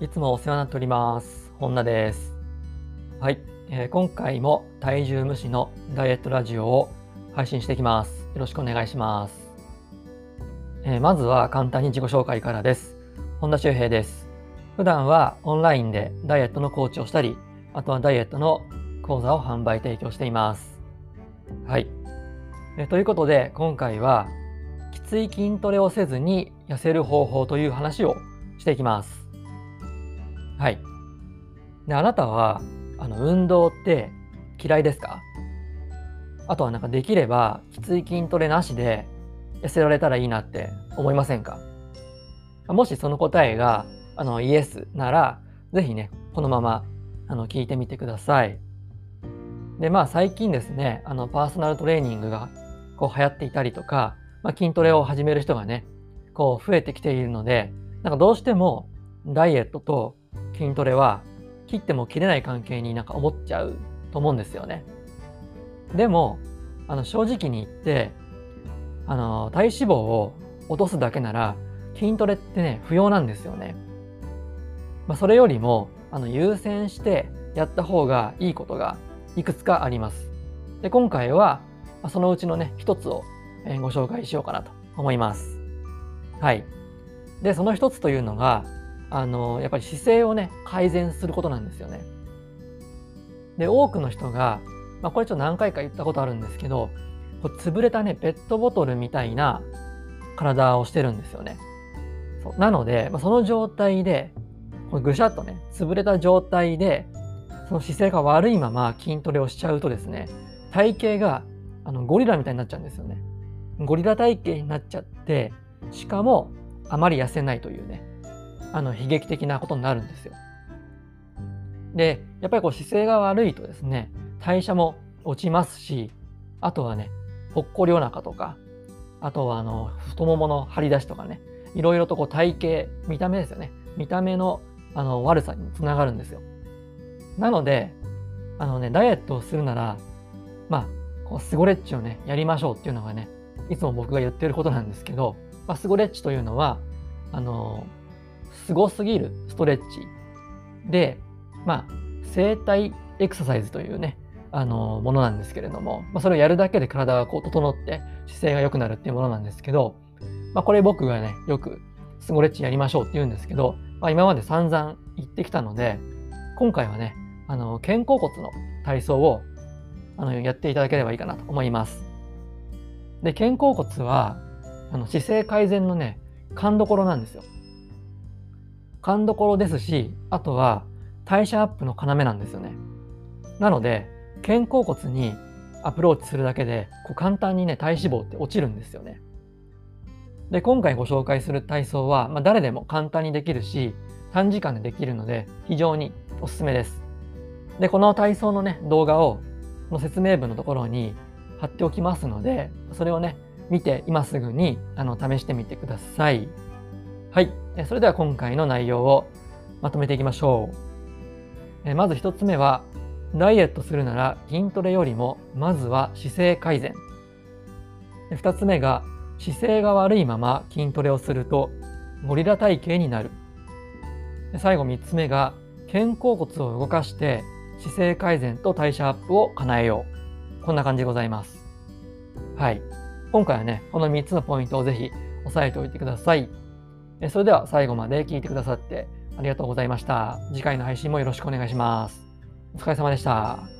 いつもお世話になっております。本田です。はい、えー今回も体重無視のダイエットラジオを配信していきます。よろしくお願いします。えーまずは簡単に自己紹介からです。本田修平です。普段はオンラインでダイエットのコーチをしたり、あとはダイエットの講座を販売提供しています。はい。えーということで今回はきつい筋トレをせずに痩せる方法という話をしていきます。はい。で、あなたは、あの、運動って嫌いですか？あとはなんかできれば、きつい筋トレなしで痩せられたらいいなって思いませんか？もしその答えが、あの、イエスなら、ぜひね、このまま、あの、聞いてみてください。で、まあ最近ですね、あの、パーソナルトレーニングが、こう流行っていたりとか、まあ筋トレを始める人がね、こう増えてきているので、なんかどうしてもダイエットと筋トレは切っても切れない関係になんか思っちゃうと思うんですよね。でも、あの正直に言って、あの体脂肪を落とすだけなら筋トレってね、不要なんですよね。まあ、それよりもあの優先してやった方がいいことがいくつかあります。で、今回はそのうちのね、一つをご紹介しようかなと思います。はい。で、その一つというのが、あの、やっぱり姿勢をね、改善することなんですよね。で、多くの人が、まあ、これちょっと何回か言ったことあるんですけど、こう潰れたね、ペットボトルみたいな体をしてるんですよね。そうなので、まあ、その状態で、こうぐしゃっとね、潰れた状態で、その姿勢が悪いまま筋トレをしちゃうとですね、体型があのゴリラみたいになっちゃうんですよね。ゴリラ体型になっちゃって、しかもあまり痩せないというね、あの悲劇的なことになるんですよ。で、やっぱりこう姿勢が悪いとですね、代謝も落ちますし、あとはね、ぽっこりお腹とか、あとはあの太ももの張り出しとかね、いろいろとこう体型、見た目ですよね。見た目のあの悪さにつながるんですよ。なので、あのね、ダイエットをするなら、まあ、こうスゴレッチをね、やりましょうっていうのがね、いつも僕が言ってることなんですけど、まあ、スゴレッチというのは、あの、すごすぎるストレッチで、まあ、整体エクササイズというね、あの、ものなんですけれども、まあ、それをやるだけで体がこう整って姿勢が良くなるっていうものなんですけど、まあ、これ僕がね、よくスゴレッチやりましょうって言うんですけど、まあ、今まで散々言ってきたので、今回はね、あの、肩甲骨の体操をあのやっていただければいいかなと思います。で、肩甲骨は、あの姿勢改善のね、勘どころなんですよ。勘どころですし、あとは代謝アップの要なんですよね。なので、肩甲骨にアプローチするだけで、こう簡単にね、体脂肪って落ちるんですよね。で、今回ご紹介する体操は、まあ、誰でも簡単にできるし、短時間でできるので、非常におすすめです。で、この体操のね、動画を、の説明文のところに貼っておきますので、それをね、見て今すぐにあの試してみてください。はい。それでは今回の内容をまとめていきましょう。まず一つ目は、ダイエットするなら筋トレよりも、まずは姿勢改善。で二つ目が、姿勢が悪いまま筋トレをすると、ゴリラ体型になる。最後三つ目が、肩甲骨を動かして姿勢改善と代謝アップを叶えよう。こんな感じでございます。はい。今回はね、この3つのポイントをぜひ押さえておいてください。それでは最後まで聞いてくださってありがとうございました。次回の配信もよろしくお願いします。お疲れ様でした。